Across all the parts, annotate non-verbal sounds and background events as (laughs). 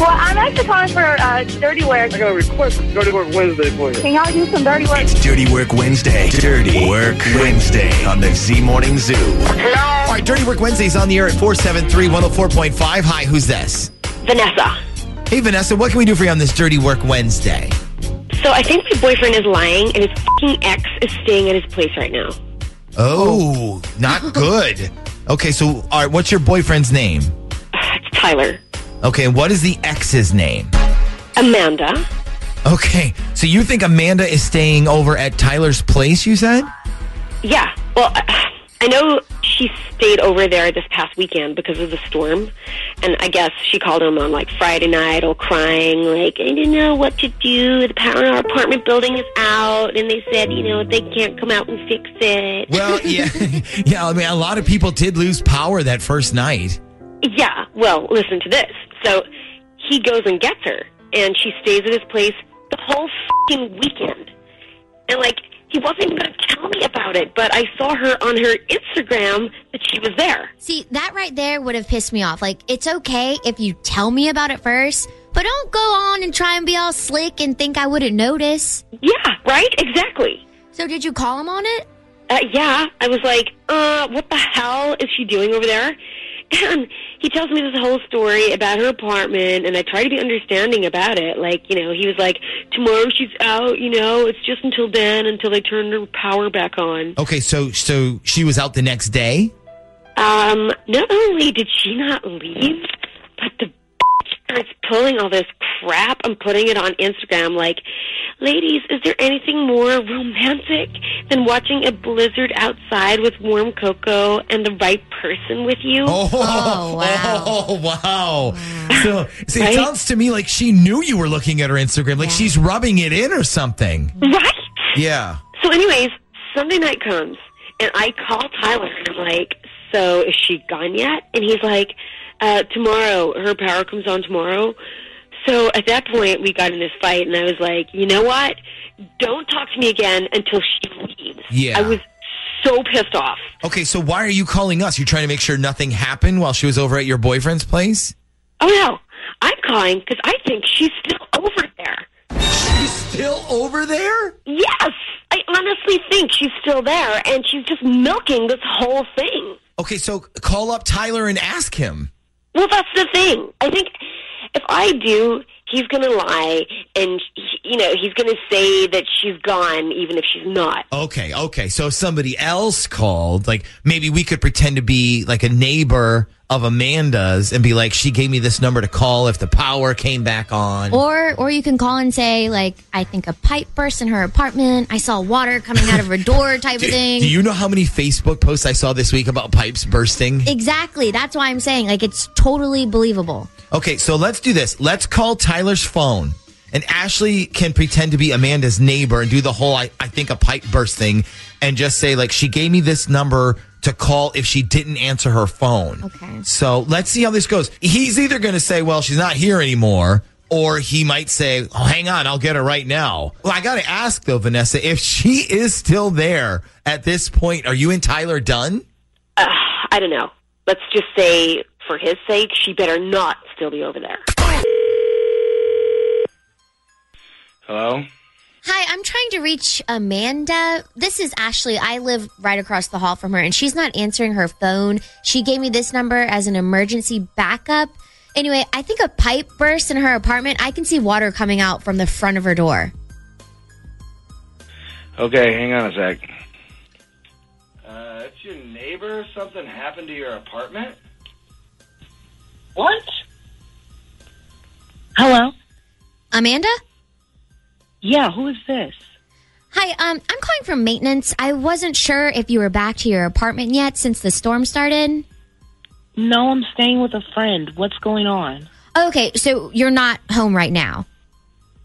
Well, I'm actually calling for uh, dirty work. I got a request for Dirty Work Wednesday for you. Can y'all do some dirty work? It's Dirty Work Wednesday. Dirty Work Wednesday on the Z Morning Zoo. Hello. All right, Dirty Work Wednesday's on the air at 473 104.5. Hi, who's this? Vanessa. Hey, Vanessa, what can we do for you on this Dirty Work Wednesday? So I think my boyfriend is lying, and his fucking ex is staying at his place right now. Oh, not good. Okay, so, all right, what's your boyfriend's name? It's Tyler. Okay, what is the ex's name? Amanda. Okay, so you think Amanda is staying over at Tyler's place, you said? Yeah. Well, I know she stayed over there this past weekend because of the storm, and I guess she called him on like Friday night, all crying, like I didn't know what to do. The power in our apartment building is out, and they said, you know, they can't come out and fix it. Well, (laughs) yeah. (laughs) yeah, I mean, a lot of people did lose power that first night. Yeah, well, listen to this. So he goes and gets her, and she stays at his place the whole fucking weekend. And like, he wasn't even going to tell me about it, but I saw her on her Instagram that she was there. See, that right there would have pissed me off. Like, it's okay if you tell me about it first, but don't go on and try and be all slick and think I wouldn't notice. Yeah, right? Exactly. So, did you call him on it? Uh, yeah, I was like, uh, what the hell is she doing over there? (clears throat) And he tells me this whole story about her apartment, and I try to be understanding about it. Like, you know, he was like, tomorrow she's out, you know, it's just until then, until they turn her power back on. Okay, so so she was out the next day? Um, not only did she not leave, but the starts pulling all this crap and putting it on Instagram like, ladies, is there anything more romantic than watching a blizzard outside with warm cocoa and the right person with you? Oh, Oh, (laughs) wow. Oh, wow. So, see, it sounds to me like she knew you were looking at her Instagram, like she's rubbing it in or something. Right? Yeah. So, anyways, Sunday night comes, and I call Tyler, and I'm like, "So is she gone yet?" And he's like, uh, "Tomorrow, her power comes on tomorrow." So at that point, we got in this fight, and I was like, "You know what? Don't talk to me again until she leaves." Yeah. I was so pissed off. Okay, so why are you calling us? You're trying to make sure nothing happened while she was over at your boyfriend's place? Oh no, I'm calling because I think she's still over there. She's still over there? Yes, I honestly think she's still there, and she's just milking this whole thing. Okay, so call up Tyler and ask him. Well, that's the thing. I think if I do, he's going to lie, and you know he's going to say that she's gone, even if she's not. Okay, okay. So if somebody else called, like maybe we could pretend to be like a neighbor of Amanda's and be like, she gave me this number to call if the power came back on. Or, or you can call and say, like, I think a pipe burst in her apartment. I saw water coming out of her door, type (laughs) do, of thing. do you know how many Facebook posts I saw this week about pipes bursting? exactly. That's why I'm saying, like, it's totally believable. Okay, so let's do this. Let's call Tyler's phone. And Ashley can pretend to be Amanda's neighbor and do the whole I, I think a pipe burst thing and just say, like, she gave me this number to call if she didn't answer her phone. Okay. So let's see how this goes. He's either going to say, well, she's not here anymore, or he might say, oh, hang on, I'll get her right now. Well, I got to ask though, Vanessa, if she is still there at this point, are you and Tyler done? Uh, I don't know. Let's just say, for his sake, she better not still be over there. Hello? Hi, I'm trying to reach Amanda. This is Ashley. I live right across the hall from her, and she's not answering her phone. She gave me this number as an emergency backup. Anyway, I think a pipe burst in her apartment. I can see water coming out from the front of her door. Okay, hang on a sec. Uh, it's your neighbor? Something happened to your apartment? What? Hello? Amanda? Yeah, who is this? Hi, um, I'm calling from maintenance. I wasn't sure if you were back to your apartment yet since the storm started. No, I'm staying with a friend. What's going on? Okay, so you're not home right now.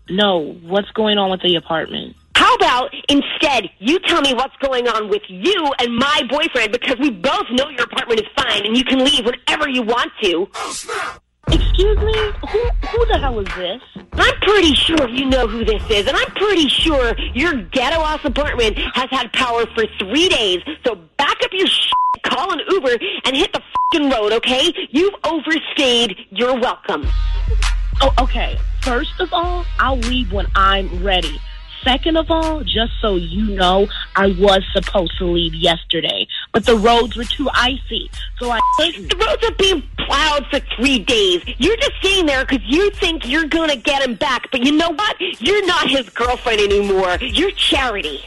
No, what's going on with the apartment? How about instead you tell me what's going on with you and my boyfriend because we both know your apartment is fine and you can leave whenever you want to. Excuse me? Who who the hell is this? I'm pretty sure you know who this is, and I'm pretty sure your ghetto ass apartment has had power for three days. So back up your shit, call an Uber, and hit the fucking road, okay? You've overstayed. You're welcome. Oh, okay. First of all, I'll leave when I'm ready. Second of all, just so you know, I was supposed to leave yesterday, but the roads were too icy, so I. The roads are being plowed for three days. You're just sitting there because you think you're going to get him back. But you know what? You're not his girlfriend anymore. You're charity.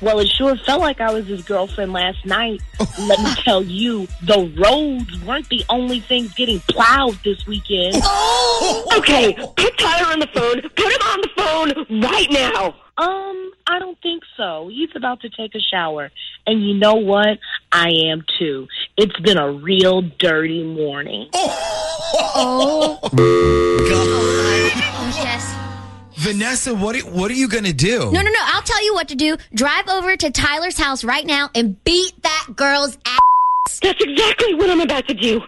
Well, it sure felt like I was his girlfriend last night. Let me (laughs) tell you, the roads weren't the only things getting plowed this weekend. (laughs) Okay, put Tyler on the phone. Put him on the phone right now. Um, I don't think so. He's about to take a shower. And you know what? I am too. It's been a real dirty morning. Oh, oh (laughs) yes. Vanessa, what are, what are you going to do? No, no, no. I'll tell you what to do. Drive over to Tyler's house right now and beat that girl's ass. That's exactly what I'm about to do.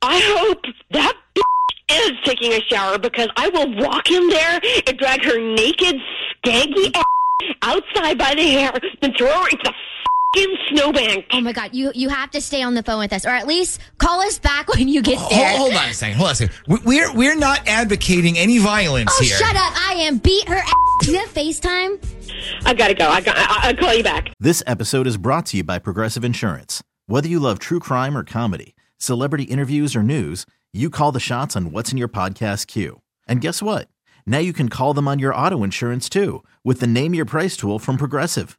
I hope that is taking a shower because I will walk in there and drag her naked, skanky ass outside by the hair, then throw her into the fucking snowbank. Oh my god, you you have to stay on the phone with us, or at least call us back (laughs) when you get there. Hold, hold on a second. Hold on a second. We- We're we're not advocating any violence Oh, here. shut up! I am beat her ass. Do you have FaceTime? I gotta go. I got. I, I'll call you back. This episode is brought to you by Progressive Insurance. Whether you love true crime or comedy, celebrity interviews or news, you call the shots on what's in your podcast queue. And guess what? Now you can call them on your auto insurance too with the Name Your Price tool from Progressive.